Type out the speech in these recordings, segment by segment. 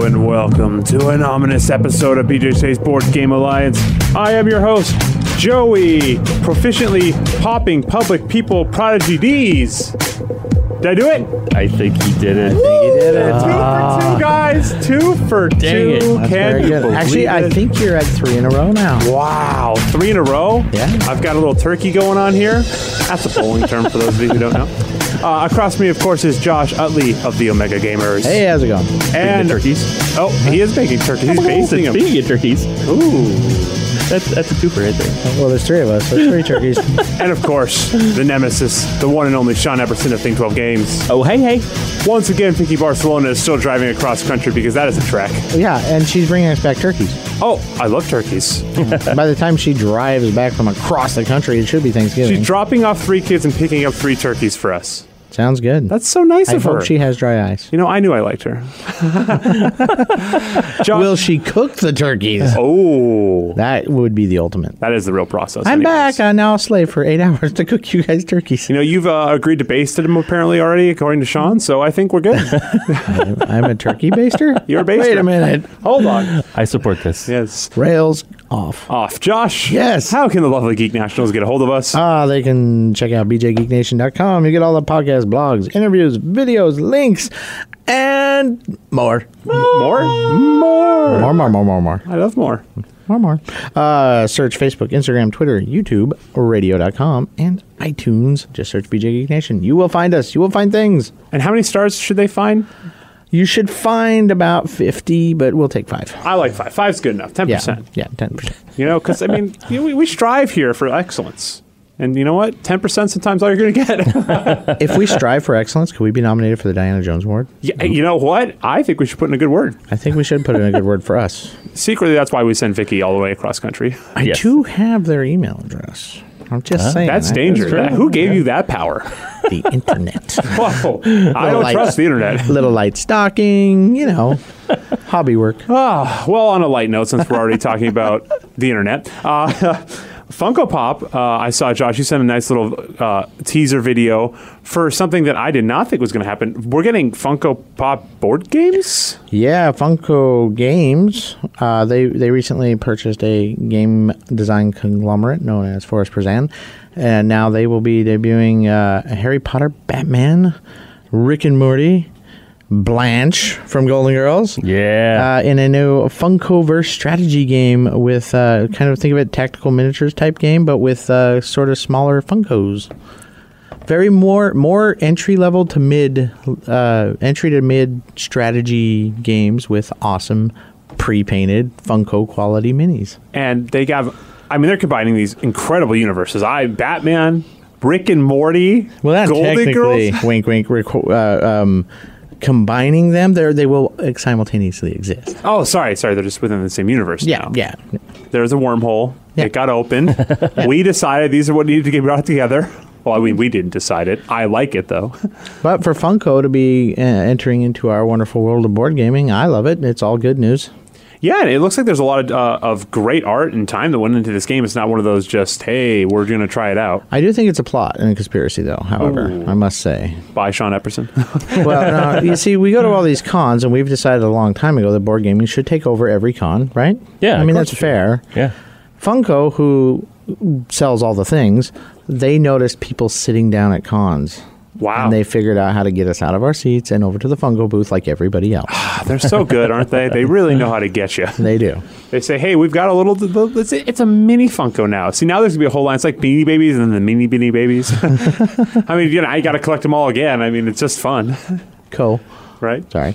Hello and welcome to an ominous episode of BJ's Board Game Alliance. I am your host, Joey, proficiently popping public people prodigy D's. Did I do it? I think he did it. Woo! Two for two, ah. guys. Two for two. it. That's Can you good. believe Actually, I it? think you're at three in a row now. Wow, three in a row? Yeah. I've got a little turkey going on here. That's a bowling term for those of you who don't know. Uh, across me, of course, is Josh Utley of the Omega Gamers. Hey, how's it going? and turkeys. Oh, he is making turkeys. He's basting them. Speaking of turkeys, Ooh. that's that's a twofer right there. Well, there's three of us. So three turkeys. And of course, the nemesis, the one and only Sean Epperson of Think 12 Games. Oh, hey, hey. Once again, Vicky Barcelona is still driving across country because that is a trek. yeah, and she's bringing us back turkeys. Oh, I love turkeys. By the time she drives back from across the country, it should be Thanksgiving. She's dropping off three kids and picking up three turkeys for us. Sounds good. That's so nice I of her. hope she has dry eyes. you know, I knew I liked her. Josh, Will she cook the turkeys? oh, That would be the ultimate. that is the real process. I'm anyways. back. I'm now a slave for eight hours to cook you guys turkeys. You know, you've uh, agreed to baste them apparently already, according to Sean. So I think we're good. I'm a turkey baster. You're a baster. Wait a minute. Hold on. I support this. Yes. Rails off. Off. Josh. Yes. How can the lovely Geek Nationals get a hold of us? Ah, they can check out bjgeeknation.com. You get all the podcast, blogs, interviews, videos, links, and more. more? More. More, more, more, more, more. I love more. More, more. Uh, search Facebook, Instagram, Twitter, YouTube, radio.com, and iTunes. Just search BJ Geek Nation. You will find us. You will find things. And how many stars should they find? You should find about 50, but we'll take five. I like five. Five's good enough. 10%. yeah, 10%. You know, because I mean, you know, we, we strive here for excellence, and you know what? Ten percent sometimes all you're going to get. if we strive for excellence, could we be nominated for the Diana Jones Award? yeah, you know what? I think we should put in a good word. I think we should put in a good word for us. Secretly, that's why we send Vicky all the way across country. I Yes. do have their email address. I'm just saying. That's I- dangerous. That- who gave you that power? The internet. Whoa! I don't light. trust the internet. Little light stocking, you know, hobby work. Ah, well, on a light note, since we're already talking about the internet, uh, Funko Pop, uh, I saw Josh. You sent a nice little uh, teaser video for something that I did not think was going to happen. We're getting Funko Pop board games. Yeah, Funko Games. Uh, they they recently purchased a game design conglomerate known as Forrest Pruzan, and now they will be debuting uh, Harry Potter, Batman, Rick and Morty, Blanche from Golden Girls. Yeah. Uh, in a new Funkoverse strategy game with uh, kind of think of it tactical miniatures type game, but with uh, sort of smaller Funkos. Very more more entry level to mid uh, entry to mid strategy games with awesome pre painted Funko quality minis. and they have I mean they're combining these incredible universes. I Batman, Rick and Morty, Well, not Golden technically, Girls. wink, wink, reco- uh, um, combining them, they they will simultaneously exist. Oh, sorry, sorry, they're just within the same universe. Yeah, now. yeah. There's a wormhole. Yeah. It got opened. We decided these are what needed to get brought together. Well, I mean, we didn't decide it. I like it though. But for Funko to be uh, entering into our wonderful world of board gaming, I love it. It's all good news. Yeah, and it looks like there's a lot of, uh, of great art and time that went into this game. It's not one of those just, hey, we're going to try it out. I do think it's a plot and a conspiracy, though. However, I must say. By Sean Epperson. Well, no, you see, we go to all these cons, and we've decided a long time ago that board gaming should take over every con, right? Yeah, I mean that's fair. yeah. Funko, who sells all the things, they noticed people sitting down at cons. Wow. And they figured out how to get us out of our seats and over to the Funko booth like everybody else. They're so good, aren't they? They really know how to get you. they do. They say, hey, we've got a little, it's a, it's a mini Funko now. See, now there's going to be a whole line. It's like Beanie Babies and then the mini Beanie Babies. I mean, you know, I got to collect them all again. I mean, it's just fun, Cool. right? Sorry.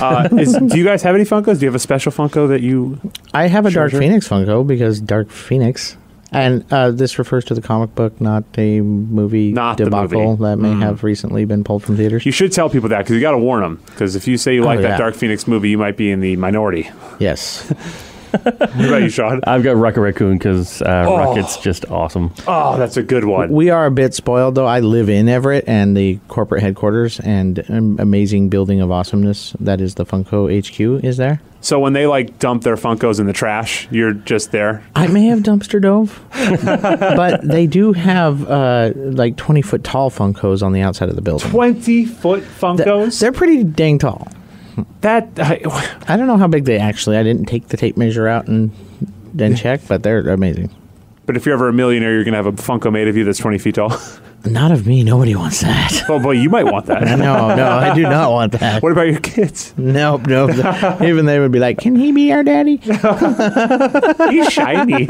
Uh, is, do you guys have any Funkos? Do you have a special Funko that you. I have a Dark. Phoenix Funko because Dark Phoenix And uh, this refers to the comic book, not a movie Not the debacle movie. That may have recently been pulled from theaters. You should tell people that because you got to warn them. Because if you say you like Oh, that. Dark Phoenix movie, you might be in the minority. yes. What about you, Sean? I've got Rocket Raccoon because uh, Oh. Rocket's just awesome. Oh, that's a good one. We are a bit spoiled, though. I live in Everett and the corporate headquarters and an amazing building of awesomeness that is the Funko HQ is there. So when they like dump their Funkos in the trash, you're just there. I may have dumpster dove, but they do have uh, like 20 foot tall Funkos on the outside of the building. Twenty foot Funkos. They're pretty dang tall. that I, I don't know how big they actually. I didn't take the tape measure out and then check, but they're amazing. But if you're ever a millionaire, you're gonna have a Funko made of you that's twenty feet tall. Not of me. Nobody wants that. oh boy, you might want that. No, no, I do not want that. What about your kids? Nope, nope. Even they would be like, "Can he be our daddy?" He's shiny.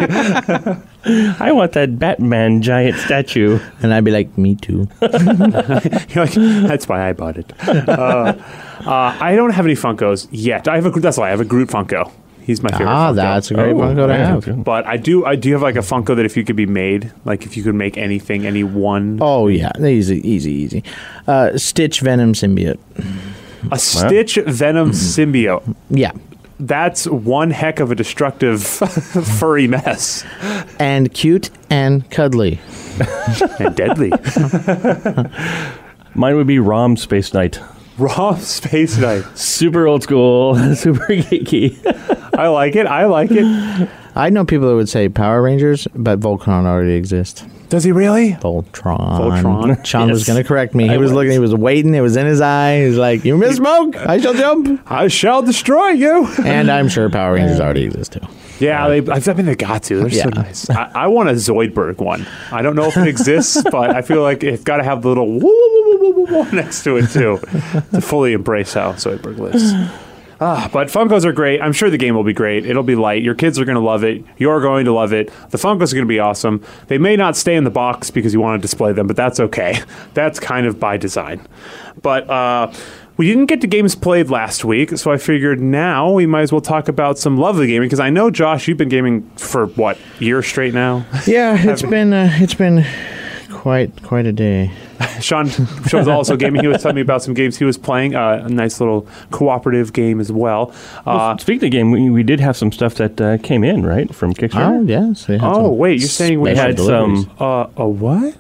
I want that Batman giant statue. And I'd be like, "Me too." You're like, that's why I bought it. Uh, uh, I don't have any Funkos yet. I have a. That's why I have a Groot Funko. He's my favorite. ah, Funko. that's a great Oh, Funko to right. have. But I do. I do have like a Funko that if you could be made, like if you could make anything, any one, Oh yeah, easy, easy, easy. Uh, Stitch Venom symbiote. a Stitch Venom symbiote. Yeah, That's one heck of a destructive furry mess and cute and cuddly. and deadly. Mine would be Rom Space Knight. Raw Space Knight. Super old school, super geeky. I like it. I like it. I know people that would say Power Rangers, but Voltron already exists. Does he really? Voltron. Voltron. Sean was going to correct me. He I was, was. looking. He was waiting. It was in his eye. He's like, "You misspoke. I shall jump." I shall destroy you. And I'm sure Power Rangers already exist too. Yeah, they, I mean they got to. They're so nice. I, I want a Zoidberg one. I don't know if it exists, but I feel like it's got to have the little woo, woo, woo, next to it too to fully embrace how Zoidberg lives. Ah, but Funkos are great. I'm sure the game will be great. It'll be light. Your kids are going to love it. You're going to love it. The Funkos are going to be awesome. They may not stay in the box because you want to display them, but that's okay. That's kind of by design. But uh, we didn't get to games played last week, so I figured now we might as well talk about some lovely gaming because I know Josh, you've been gaming for what year straight now. Yeah, it's been uh, it's been quite quite a day. Sean, Sean was also gaming. He was telling me about some games he was playing. Uh, a nice little cooperative game as well. Uh, Speaking of game, we, we did have some stuff that uh, came in, right, from Oh Kickstarter. yes. they had oh wait, you're saying we had deliveries. some. Uh, a what?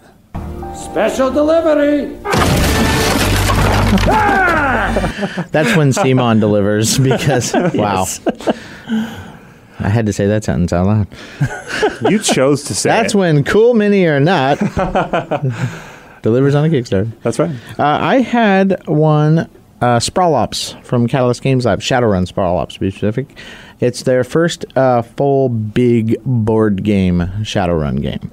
Special delivery. That's when CMON delivers because wow. Yes. I had to say that sentence out loud. You chose to say That's it. when Cool Mini or not delivers on a Kickstarter. That's right. Uh, I had one uh, Sprawl Ops from Catalyst Games Lab, Shadowrun Sprawl Ops to be specific. It's their first uh, full big board game, Shadowrun game.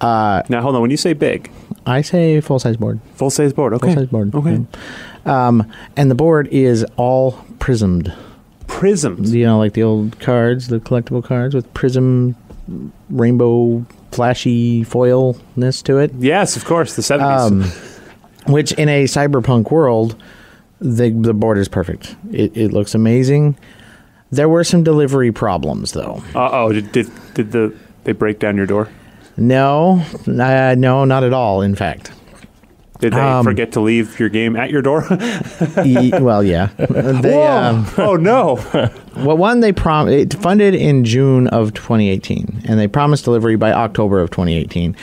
Now hold on. When you say big, I say full size board. full size board. Okay. Full size board. Okay. Um, and the board is all prismed. Prisms. You know, like the old cards, the collectible cards with prism, rainbow, flashy foilness to it. Yes, of course. The seventies. Um, which in a cyberpunk world, the the board is perfect. It, it looks amazing. There were some delivery problems though. uh oh. Did, did did the they break down your door? No, uh, no, not at all. In fact, Did they Um, forget to leave your game at your door? E- well, yeah. They, um, oh no. well, one they prom it funded in June of 2018, and they promised delivery by October of 2018.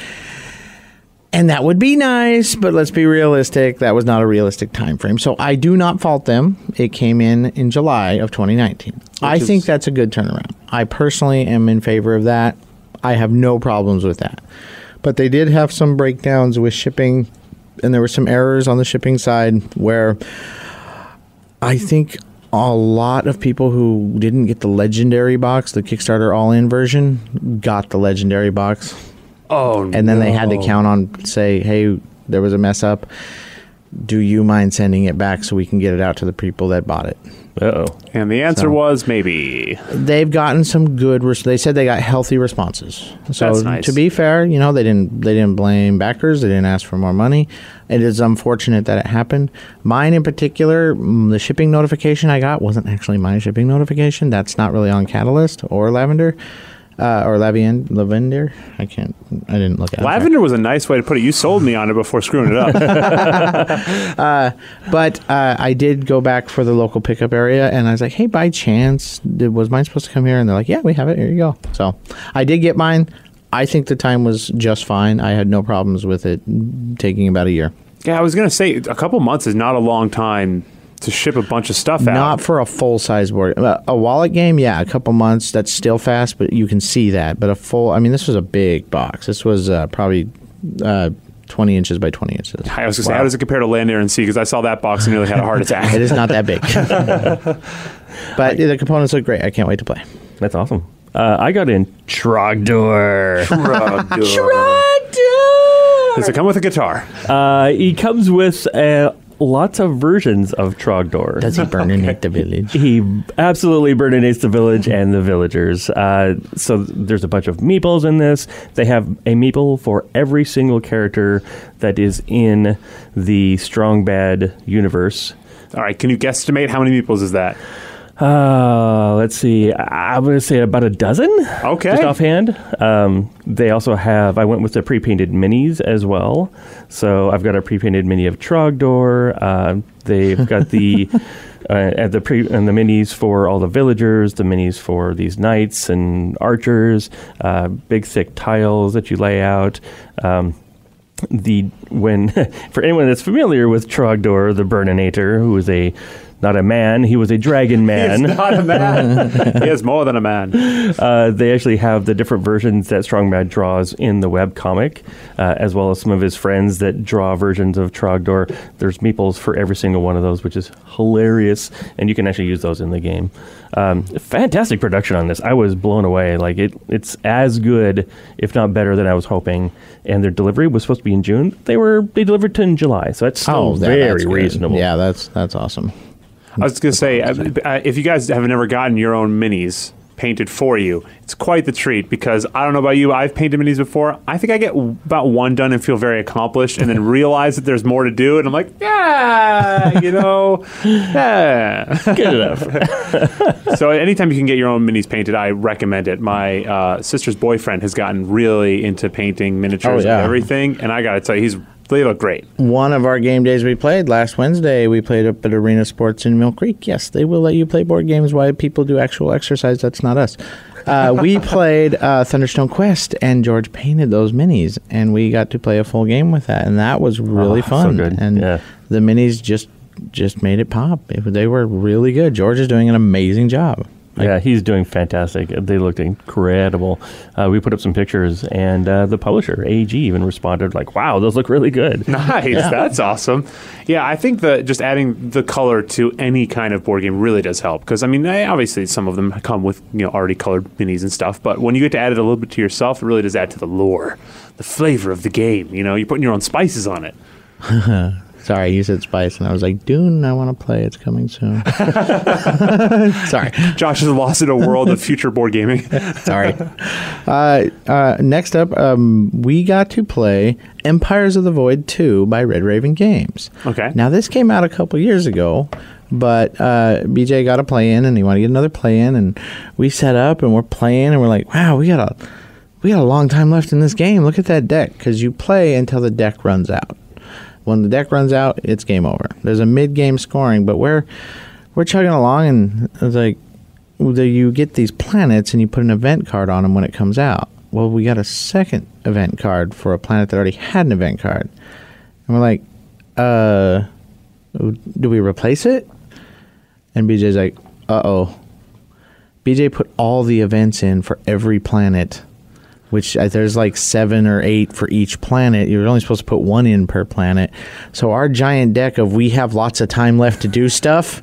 And that would be nice, but let's be realistic. That was not a realistic time frame. So I do not fault them. It came in in July of 2019. I is- think that's a good turnaround. I personally am in favor of that. I have no problems with that. But they did have some breakdowns with shipping, and there were some errors on the shipping side where I think a lot of people who didn't get the legendary box, the Kickstarter all in version, got the legendary box. Oh and then they had to count on say hey there was a mess up do you mind sending it back so we can get it out to the people that bought it Uh oh. And the answer So- was maybe. they've gotten some good res- they said they got healthy responses so That's nice. to be fair you know they didn't they didn't blame backers they didn't ask for more money it is unfortunate that it happened mine in particular mm, the shipping notification i got wasn't actually my shipping notification that's not really on catalyst or lavender uh, or Lavien, Lavender. I can't. I didn't look at it. Lavender was a nice way to put it. You sold me on it before screwing it up. But uh, I did go back for the local pickup area, and I was like, "Hey, by chance, did, was mine supposed to come here?" And they're like, "Yeah, we have it. Here you go." So I did get mine. I think the time was just fine. I had no problems with it taking about a year. yeah, I was gonna say a couple months is not a long time to ship a bunch of stuff out. Not for a full size board. Uh, A wallet game, yeah, a couple months. That's still fast, but you can see that. But a full, I mean, this was a big box. This was uh, probably uh, 20 inches by 20 inches. I was gonna say, how does it compare to Land, Air, and Sea? Because I saw that box and nearly had a heart attack. It is not that big. but the components look great. I can't wait to play. That's awesome. Uh, I got in Trogdor. Does it come with a guitar? Uh, he comes with uh, lots of versions of Trogdor. Does he burn and burninate the village? He absolutely burninates the village and the villagers. Uh, so there's a bunch of meeples in this. They have a meeple for every single character that is in the Strong Bad universe. All right, can you guesstimate how many meeples is that? Uh, let's see. I- to say about a dozen. Okay. Just offhand. Um, they also have, I went with the pre painted minis as well. So I've got a pre painted mini of Trogdor. Uh, they've got the. Uh, and the pre and the minis for all the villagers, the minis for these knights and archers, uh, big thick tiles that you lay out. Um, the when for anyone that's familiar with Trogdor, the Burninator, who is a not a man, he was a dragon man. He's not a man. he is more than a man. Uh, they actually have the different versions that Strong Bad draws in the web comic, uh, as well as some of his friends that draw versions of Trogdor. There's meeples for every single one of those, which is hilarious, and you can actually use those in the game. Um, fantastic production on this. I was blown away. Like it, it's as good, if not better, than I was hoping. And their delivery was supposed to be in June. They were they delivered to in July, so that's still that- very that's reasonable. Yeah, that's that's awesome. I was going to say, uh, uh, if you guys have never gotten your own minis painted for you, it's quite the treat because I don't know about you, I've painted minis before. I think I get w- about one done and feel very accomplished and then realize that there's more to do. And I'm like, yeah, you know, yeah. good enough. so anytime you can get your own minis painted, I recommend it. My uh, sister's boyfriend has gotten really into painting miniatures Oh, yeah. and everything. And I got to tell you, he's, they look great. One of our game days we played last Wednesday, we played up at Arena Sports in Mill Creek. Yes, they will let you play board games while people do actual exercise. That's not us. Uh, we played uh, Thunderstone Quest, and George painted those minis, and we got to play a full game with that, and that was really Oh, so fun. good. And Yeah. the minis just just made it pop. It- they were really good. George is doing an amazing job. Yeah, he's doing fantastic. They looked incredible. Uh, we put up some pictures, and uh, the publisher AG even responded like, "Wow, those look really good." Nice. That's awesome. Yeah, I think that just adding the color to any kind of board game really does help because I mean, they, obviously some of them come with you know already colored minis and stuff, but when you get to add it a little bit to yourself, it really does add to the lore, the flavor of the game. You know, you're putting your own spices on it. Sorry, you said Spice, and I was like, Dune, I want to play. It's coming soon. Sorry. Josh is lost in a world of future board gaming. Sorry. Uh, uh, next up, um, we got to play Empires of the Void 2 by Red Raven Games. Okay. Now, this came out a couple years ago, but uh, BJ got a play in and he wanted to get another play in, and we set up and we're playing, and we're like, wow, we got a. We got a long time left in this game. Look at that deck, because you play until the deck runs out. When the deck runs out, it's game over. There's a mid-game scoring, but we're we're chugging along, and it's like you get these planets and you put an event card on them when it comes out. Well, we got a second event card for a planet that already had an event card. And we're like, uh, do we replace it? And BJ's like, uh oh. BJ put all the events in for every planet, which uh, there's like seven or eight for each planet. You're only supposed to put one in per planet. So our giant deck of we have lots of time left to do stuff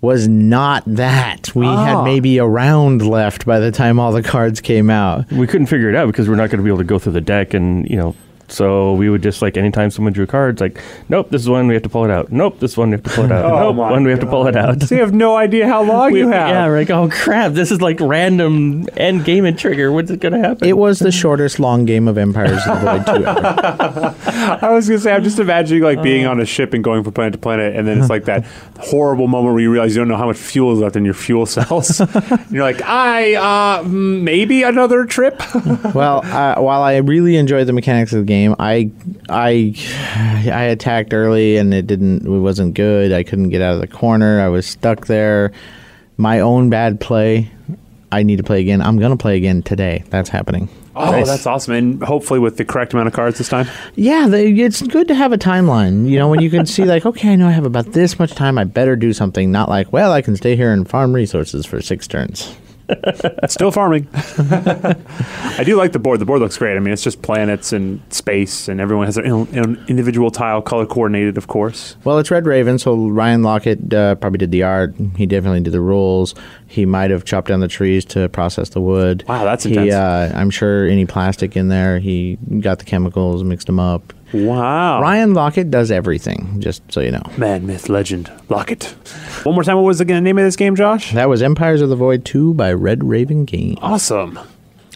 was not that. We had Ah. maybe a round left by the time all the cards came out. We couldn't figure it out because we're not going to be able to go through the deck and you know So we would just like anytime someone drew cards, like, nope, this is one we have to pull it out. Nope, this one we have to pull it out. Oh nope, my one we have to pull it out. So you have no idea how long We- you have. Yeah, like, oh crap, this is like random end game and trigger. What's it gonna happen? It was the shortest long game of Empires of the Void 2 ever. I was gonna say, I'm just imagining like being on a ship and going from planet to planet, and then it's like that horrible moment where you realize you don't know how much fuel is left in your fuel cells. and you're like, I uh, maybe another trip. Well, uh, while I really enjoyed the mechanics of the game, I I I attacked early and it didn't it wasn't good. I couldn't get out of the corner. I was stuck there. My own bad play. I need to play again. I'm gonna play again today. That's happening. Oh, Nice. that's awesome! And hopefully with the correct amount of cards this time. Yeah, they, it's good to have a timeline. You know, when you can see like, okay, I know I have about this much time. I better do something. Not like, well, I can stay here and farm resources for six turns. Still farming. I do like the board. The board looks great. I mean, it's just planets and space, and everyone has their in, in- individual tile, color coordinated, of course. Well, it's Red Raven, so Ryan Laukat uh, probably did the art. He definitely did the rules. He might have chopped down the trees to process the wood. Wow, that's he, intense. uh, I'm sure any plastic in there, he got the chemicals, mixed them up. Wow. Ryan Laukat does everything, just so you know. Man, myth, legend, locket. One more time. What was the name of this game, Josh? That was Empires of the Void 2 by Red Raven Games. Awesome.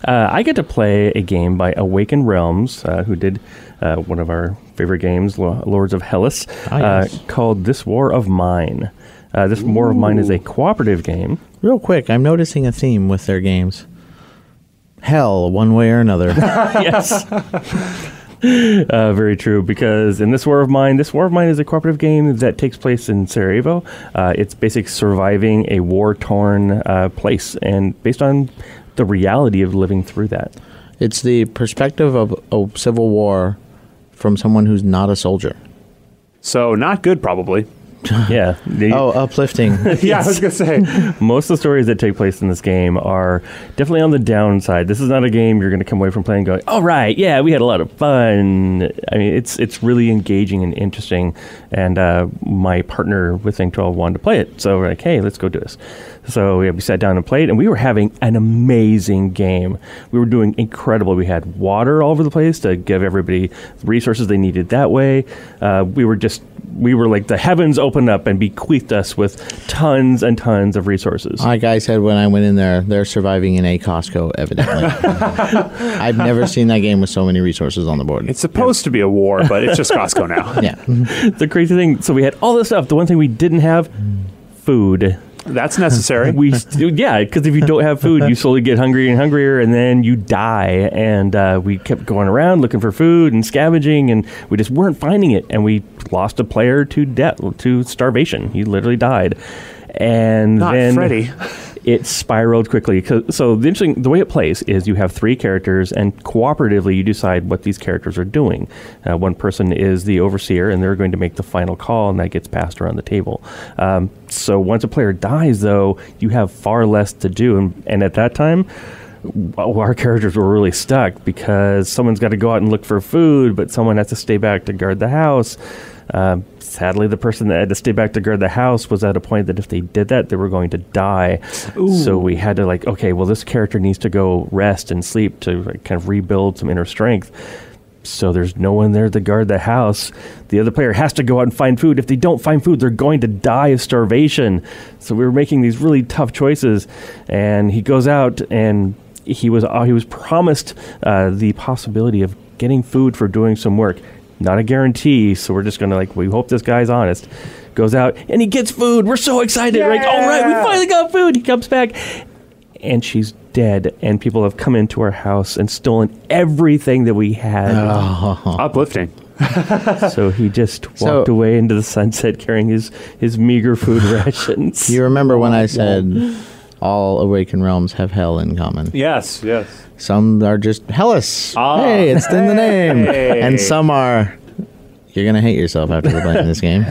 Uh, I get to play a game by Awaken Realms, uh, who did uh, one of our favorite games, Lo- Lords of Hellas, Ah, yes. uh, called This War of Mine. Uh, this War of Mine is a cooperative game. Real quick, I'm noticing a theme with their games. Hell, one way or another. yes. Uh, very true, because in this War of Mine, this War of Mine is a cooperative game that takes place in Sarajevo. Uh, it's basically surviving a war torn uh, place, and based on the reality of living through that. it's the perspective of a civil war from someone who's not a soldier. So not good, probably. Yeah. the- Oh, uplifting. Yeah, I was gonna say. Most of the stories that take place in this game are definitely on the downside. This is not a game you're going to come away from playing going, "All right, yeah, we had a lot of fun." I mean, it's it's really engaging and interesting. And uh, my partner with Think 12 wanted to play it, so we're like, "Hey, let's go do this." So yeah, we sat down and played, and we were having an amazing game. We were doing incredible. We had water all over the place to give everybody the resources they needed that way. Uh, we were just we were like the heavens opened up and bequeathed us with tons and tons of resources. Like I said when I went in there, they're surviving in a Costco, evidently. I've never seen that game with so many resources on the board. It's supposed to be a war, but it's just Costco now. yeah. the crazy thing, so we had all this stuff. The one thing we didn't have, food. That's necessary. We st- yeah, because if you don't have food, you slowly get hungrier and hungrier, and then you die. And uh, we kept going around looking for food and scavenging, and we just weren't finding it. And we lost a player to death, to starvation. He literally died. And Not then Freddy. it spiraled quickly. So the interesting, the way it plays is you have three characters, and cooperatively you decide what these characters are doing. Uh, one person is the overseer, and they're going to make the final call, and that gets passed around the table. Um, so once a player dies, though, you have far less to do, and, and at that time. well, Our characters were really stuck because someone's got to go out and look for food, but someone has to stay back to guard the house. Um, sadly, the person that had to stay back to guard the house was at a point that if they did that, they were going to die. So we had to like, okay, well, this character needs to go rest and sleep to like, kind of rebuild some inner strength. So there's no one there to guard the house. The other player has to go out and find food. If they don't find food, they're going to die of starvation. So we were making these really tough choices. And he goes out and he was uh, he was promised uh, the possibility of getting food for doing some work. Not a guarantee. So we're just gonna like we hope this guy's honest. Goes out and he gets food. We're so excited. Like, all right, we finally got food. He comes back and she's dead and people have come into our house and stolen everything that we had oh. Uplifting. so he just walked So- away into the sunset carrying his, his meager food rations You remember when I said all Awakened Realms have hell in common? Yes, yes. Some are just Hellas. Ah. hey, it's in the name. Hey. And some are. You're going to hate yourself after playing this game.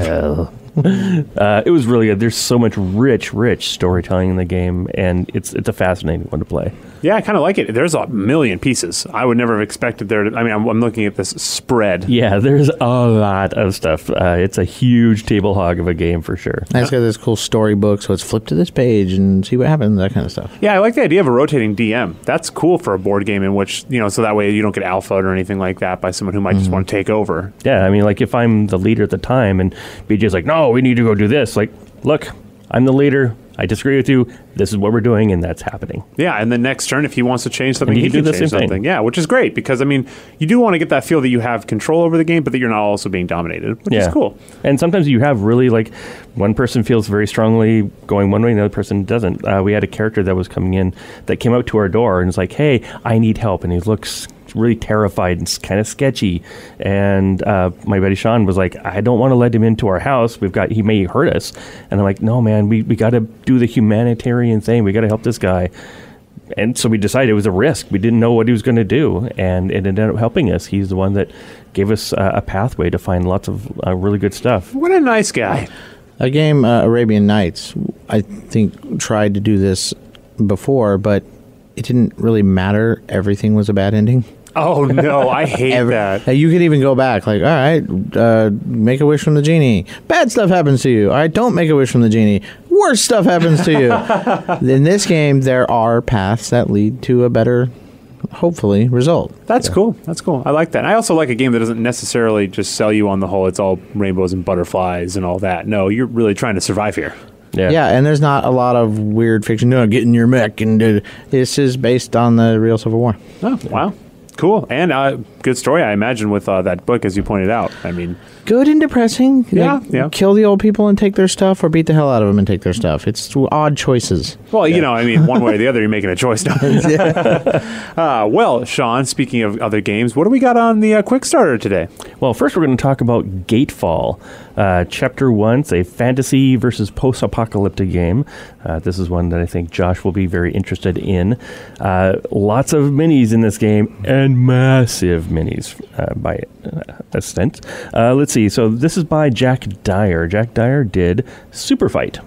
Uh, it was really good. There's so much rich, rich storytelling in the game, and it's it's a fascinating one to play. Yeah, I kind of like it. There's a million pieces. I would never have expected there. To, I mean, I'm, I'm looking at this spread. Yeah, there's a lot of stuff. Uh, it's a huge table hog of a game for sure. And it's got this cool storybook, so it's flip to this page and see what happens, that kind of stuff. Yeah, I like the idea of a rotating DM. That's cool for a board game in which you know, so that way you don't get alpha or anything like that by someone who might just want to take over. Yeah, I mean, like if I'm the leader at the time and BJ's like, no, we need to go do this. Like, look, I'm the leader. I disagree with you. This is what we're doing, and that's happening. Yeah, and the next turn, if he wants to change something, he can do the same thing. Yeah, which is great because I mean, you do want to get that feel that you have control over the game, but that you're not also being dominated, which is cool. And sometimes you have really like one person feels very strongly going one way, and the other person doesn't. Uh, we had a character that was coming in that came out to our door and was like, "Hey, I need help," and he looks really terrified and kind of sketchy. And uh, my buddy Sean was like, "I don't want to let him into our house. We've got he may hurt us." And I'm like, "No, man, we we got to do the humanitarian thing. We got to help this guy." and so we decided it was a risk. We didn't know what he was going to do, and it ended up helping us. He's the one that gave us uh, a pathway to find lots of uh, really good stuff. What a nice guy. A game, uh, Arabian Nights, I think tried to do this before, but it didn't really matter. Everything was a bad ending. Oh no, I hate Every- that. Uh, you could even go back, like, all right, uh, make a wish from the genie. Bad stuff happens to you. All right, don't make a wish from the genie. Worse stuff happens to you. In this game, there are paths that lead to a better, hopefully, result. That's cool. That's cool. I like that. I also like a game that doesn't necessarily just sell you on the whole. It's all rainbows and butterflies and all that. No, you're really trying to survive here. Yeah, Yeah, and there's not a lot of weird fiction. No, get in your mech and do. This is based on the real Civil War. Oh wow, cool and uh, good story. I imagine with uh, that book, as you pointed out. I mean, Good and depressing. Yeah, Like, yeah. Kill the old people and take their stuff, or beat the hell out of them and take their stuff. It's odd choices. well, you know, I mean, one way or the other, you're making a choice now. uh, well, Sean, speaking of other games, what do we got on the uh, quick starter today? Well, first we're going to talk about Gatefall, uh, Chapter One. It's a fantasy versus post-apocalyptic game. Uh, this is one that I think Josh will be very interested in. Uh, lots of minis in this game, and massive minis uh, by uh, extent. Uh, let's see. So this is by Jack Dire. Jack Dire did Super Fight.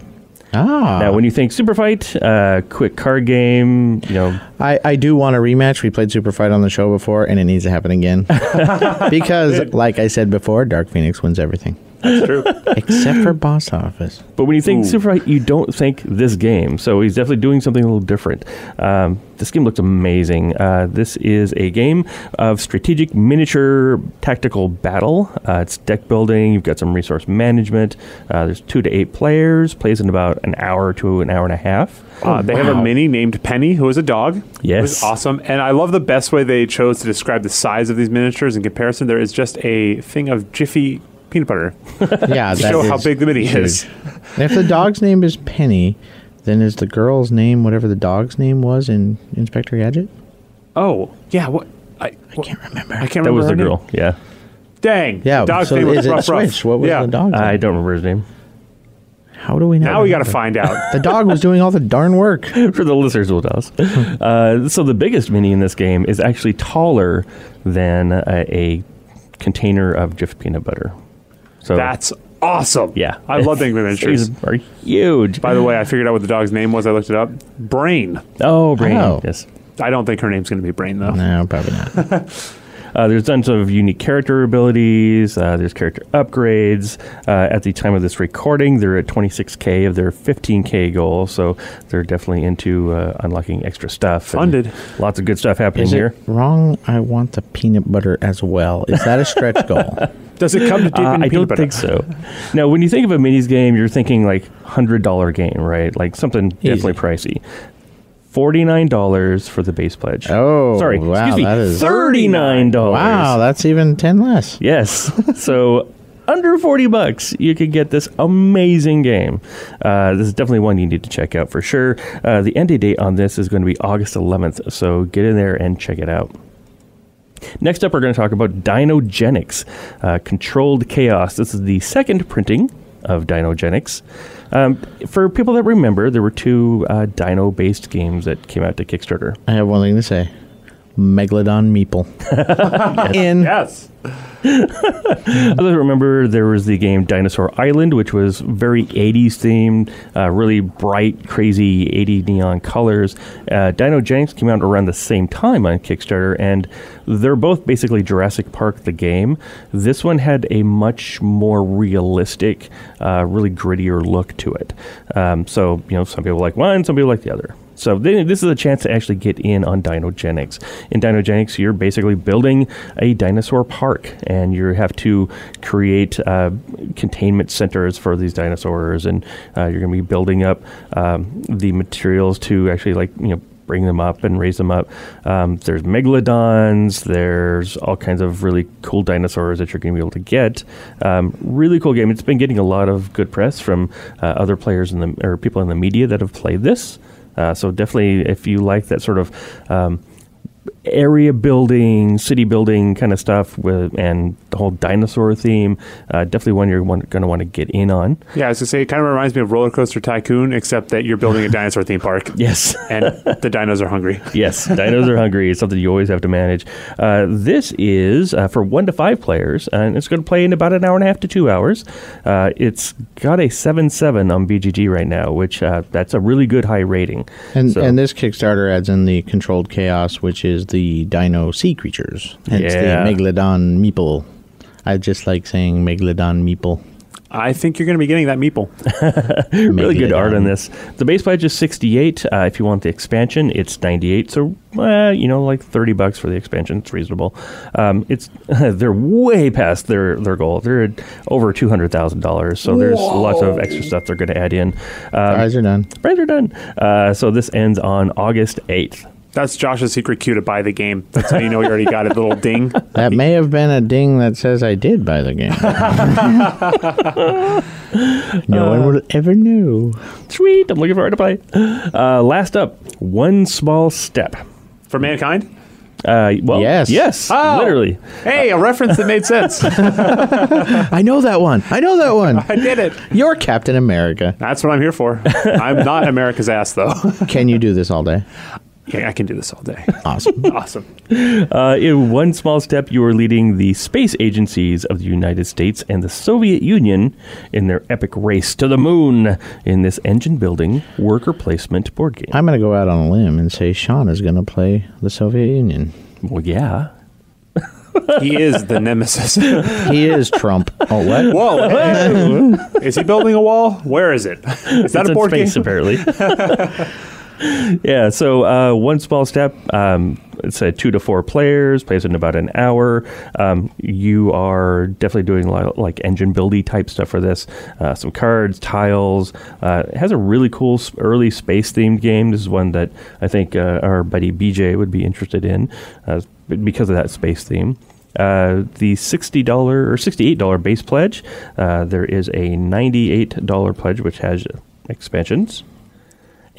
Ah, Now, when you think Super Fight, uh, quick card game, you know, I, I do want a rematch. We played Super Fight on the show before, and it needs to happen again. because, like I said before, Dark Phoenix wins everything, That's true. except for boss office. But when you think Ooh. Super Fight, you don't think this game. So he's definitely doing something a little different. Um, this game looks amazing. Uh, this is a game of strategic miniature tactical battle. Uh, it's deck building. You've got some resource management. Uh, there's two to eight players. Plays in about an hour to an hour and a half. Uh, they have a mini named Penny, who is a dog. Yes. It was awesome. And I love the best way they chose to describe the size of these miniatures in comparison. There is just a thing of Jiffy peanut butter Yeah, to that show how is big the mini huge. is. And if the dog's name is Penny, then is the girl's name whatever the dog's name was in Inspector Gadget? Oh, yeah. What? I, I can't remember. I can't That remember. That was the her name. girl. Yeah. Dang. yeah, Dog's so name was is it Ruff Ruff. Switch? What was yeah. the dog's I don't remember his name. How do we know? Now we got to find out. The dog was doing all the darn work. For the listeners, will tell us. Uh, so the biggest mini in this game is actually taller than a, a container of Jif peanut butter. So That's awesome. Yeah, I love big miniatures. These are huge. By the way, I figured out what the dog's name was. I looked it up. Brain. Oh, brain. Oh. Yes. I don't think her name's going to be Brain, though. No, probably not. Uh, there's tons of unique character abilities. Uh, there's character upgrades. Uh, at the time of this recording, they're at 26k of their 15k goal, so they're definitely into uh, unlocking extra stuff. Funded. Lots of good stuff happening Is here. wrong? I want the peanut butter as well. Is that a stretch goal? Does it come to deep Uh, in I don't butter? think so. Now, when you think of a minis game, you're thinking like hundred dollar game, right? Like something definitely pricey. Forty nine dollars for the base pledge. Oh, sorry, wow, excuse me, that is- thirty nine dollars. wow, that's even ten less. Yes. so under 40 bucks, you could get this amazing game. Uh, this is definitely one you need to check out for sure. Uh, the end date on this is going to be August 11th, so get in there and check it out. Next up, we're going to talk about Dinogenics, uh, Controlled Chaos. This is the second printing of Dinogenics. Um, for people that remember, there were two uh, dino based games that came out to Kickstarter. I have one thing to say. Megalodon Meeple. In Yes. I remember there was the game Dinosaur Island, which was very 80s themed, uh, really bright, crazy 80 neon colors. Uh, Dinogenics came out around the same time on Kickstarter, and they're both basically Jurassic Park the game. This one had a much more realistic, uh, really grittier look to it. Um, so, you know, some people like one, some people like the other. So th- this is a chance to actually get in on Dinogenics. In Dinogenics, you're basically building a dinosaur park, and you have to create uh, containment centers for these dinosaurs, and uh, you're going to be building up um, the materials to actually like you know bring them up and raise them up. Um, there's megalodons. There's all kinds of really cool dinosaurs that you're going to be able to get. Um, really cool game. It's been getting a lot of good press from uh, other players in the or people in the media that have played this. Uh, so definitely, if you like that sort of um, area building, city building kind of stuff, with and the whole dinosaur theme, uh, definitely one you're going to want to get in on. Yeah, I was gonna say it kind of reminds me of Roller Coaster Tycoon, except that you're building a dinosaur theme park. Yes. And the dinos are hungry. yes, dinos are hungry. It's something you always have to manage. Uh, this is uh, for one to five players, and it's going to play in about an hour and a half to two hours. Uh, it's got a seven seven on BGG right now, which uh, that's a really good high rating. and So- and this Kickstarter adds in the controlled chaos, which is the dino sea creatures. Hence Yeah. the Megalodon Meeple. I just like saying Megalodon Meeple. I think you're gonna be getting that meeple. really good art on this. The base pledge is 68. Uh, if you want the expansion, it's 98. So, uh, you know, like 30 bucks for the expansion. It's reasonable. Um, it's they're way past their their goal. They're at over two hundred thousand dollars. So there's lots of extra stuff they're going to add in. Um, Eyes are done. Spreads are done. Uh, so this ends on August 8th. That's Josh's secret cue to buy the game. That's how you know you already got a little ding. That may have been a ding that says I did buy the game. no one will ever know. Sweet. I'm looking forward to play. Uh, last up, one small step. For mankind? Uh, well, Yes. yes, Oh. literally. Hey, a reference that made sense. I know that one. I know that one. I did it. You're Captain America. That's what I'm here for. I'm not America's ass, though. Can you do this all day? Yeah, I can do this all day. Awesome. Awesome. Uh, in one small step, you are leading the space agencies of the United States and the Soviet Union in their epic race to the moon in this engine building worker placement board game. I'm going to go out on a limb and say Sean is going to play the Soviet Union. well, yeah. He is the nemesis. He is Trump. Oh, what? Whoa. hey. Is he building a wall? Where is it? Is that it's a in board space, game? apparently. Yeah, so uh, one small step. Um, it's a two to four players, plays in about an hour. Um, you are definitely doing a lot of, like engine buildy type stuff for this. Uh, some cards, tiles. Uh, it has a really cool early space themed game. This is one that I think uh, our buddy BJ would be interested in uh, because of that space theme. Uh, the sixty dollar or sixty eight dollar base pledge. Uh, there is a ninety eight dollar pledge which has expansions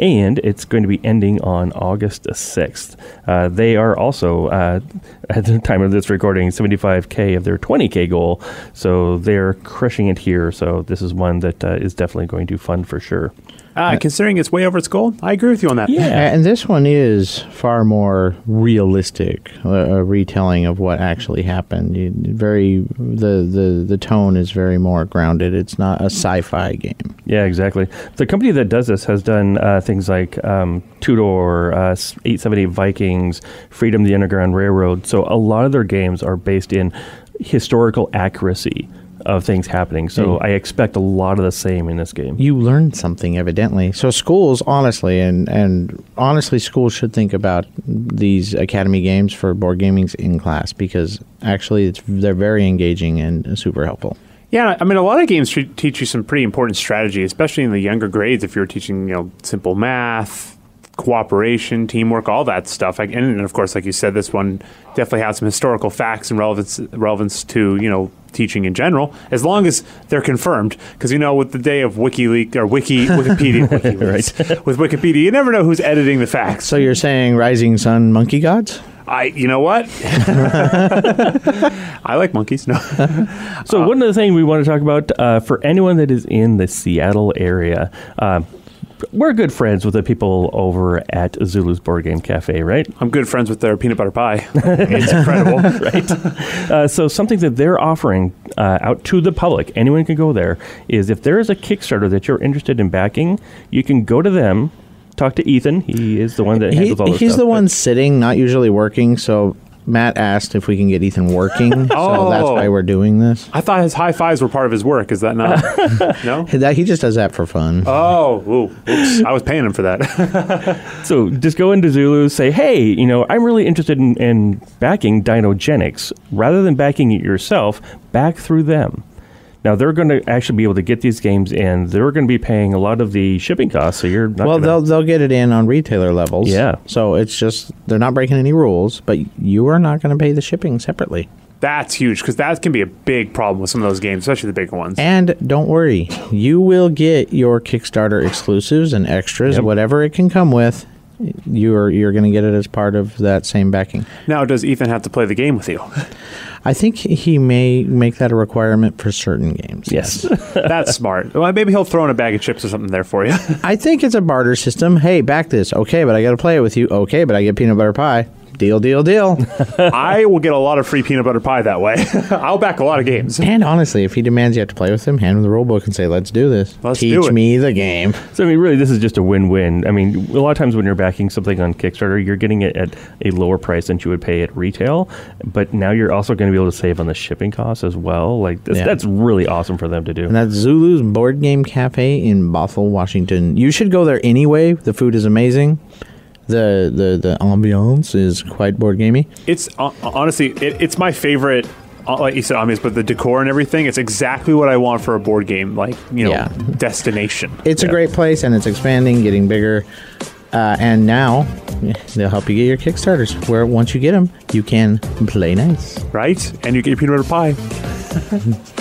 and it's going to be ending on August 6th. Uh, they are also, uh, at the time of this recording, 75K of their 20K goal, so they're crushing it here. So this is one that uh, is definitely going to fund for sure. Uh, considering it's way over its goal, I agree with you on that. Yeah, And this one is far more realistic, a, a retelling of what actually happened. You, very the, the the tone is very more grounded. It's not a sci-fi game. Yeah, exactly. The company that does this has done uh, things like um, Tudor, uh, 878 Vikings, Freedom the Underground Railroad. So a lot of their games are based in historical accuracy of things happening. So Mm. I expect a lot of the same in this game. You learned something evidently. So schools, honestly, and and honestly, schools should think about these academy games for board gamings in class because actually, it's they're very engaging and super helpful. Yeah, I mean, a lot of games teach you some pretty important strategy, especially in the younger grades. If you're teaching, you know, simple math, cooperation, teamwork, all that stuff. And, and of course, like you said, this one definitely has some historical facts and relevance relevance to you know teaching in general, as long as they're confirmed. Because you know, with the day of WikiLeaks or Wiki Wikipedia, WikiLeaks, with Wikipedia, you never know who's editing the facts. So you're saying Rising Sun Monkey Gods? I, you know what? I like monkeys. No. So one of the things we want to talk about uh, for anyone that is in the Seattle area, uh, we're good friends with the people over at Zulu's Board Game Cafe, right? I'm good friends with their peanut butter pie. it's incredible. right? Uh, so something that they're offering uh, out to the public, anyone can go there, is if there is a Kickstarter that you're interested in backing, you can go to them, talk to Ethan. He is the one that He, handles all this he's stuff, the but- one sitting, not usually working. So Matt asked if we can get Ethan working. So that's Oh. why we're doing this. I thought his high fives were part of his work. Is that not? no. That he just does that for fun. Oh, ooh, oops. I was paying him for that. So just go into Zulu, say, hey, you know, I'm really interested in, in backing Dinogenics. Rather than backing it yourself, back through them. Now they're going to actually be able to get these games in. They're going to be paying a lot of the shipping costs, so you're not. well, gonna, they'll they'll get it in on retailer levels. Yeah. So it's just they're not breaking any rules, but you are not going to pay the shipping separately. That's huge because that can be a big problem with some of those games, especially the bigger ones. And don't worry, you will get your Kickstarter exclusives and extras, Yep. whatever it can come with. You're you're going to get it as part of that same backing. Now, does Ethan have to play the game with you? I think he may make that a requirement for certain games. yes. That's smart. Well, maybe he'll throw in a bag of chips or something there for you. I think it's a barter system. Hey, back this. Okay, but I got to play it with you. Okay, but I get peanut butter pie. Deal, deal, deal. I will get a lot of free peanut butter pie that way. I'll back a lot of games. and honestly, if he demands you have to play with him, hand him the rule book and say, "Let's do this. Let's Teach do it." me the game." So I mean, really, this is just a win-win. I mean, a lot of times when you're backing something on Kickstarter, you're getting it at a lower price than you would pay at retail. But now you're also going to be able to save on the shipping costs as well. Like this, Yeah. that's really awesome for them to do. And that's Zulu's Board Game Cafe in Bothell, Washington. You should go there anyway. The food is amazing. The the the ambiance is quite board gamey. It's uh, honestly, it, it's my favorite. uh, Like you said, obvious, but the decor and everything, it's exactly what I want for a board game, like you know, Yeah. destination. It's a great place and it's expanding, getting bigger. Uh, and now they'll help you get your Kickstarters. Where once you get them, you can play nice. right? And you get your peanut butter pie.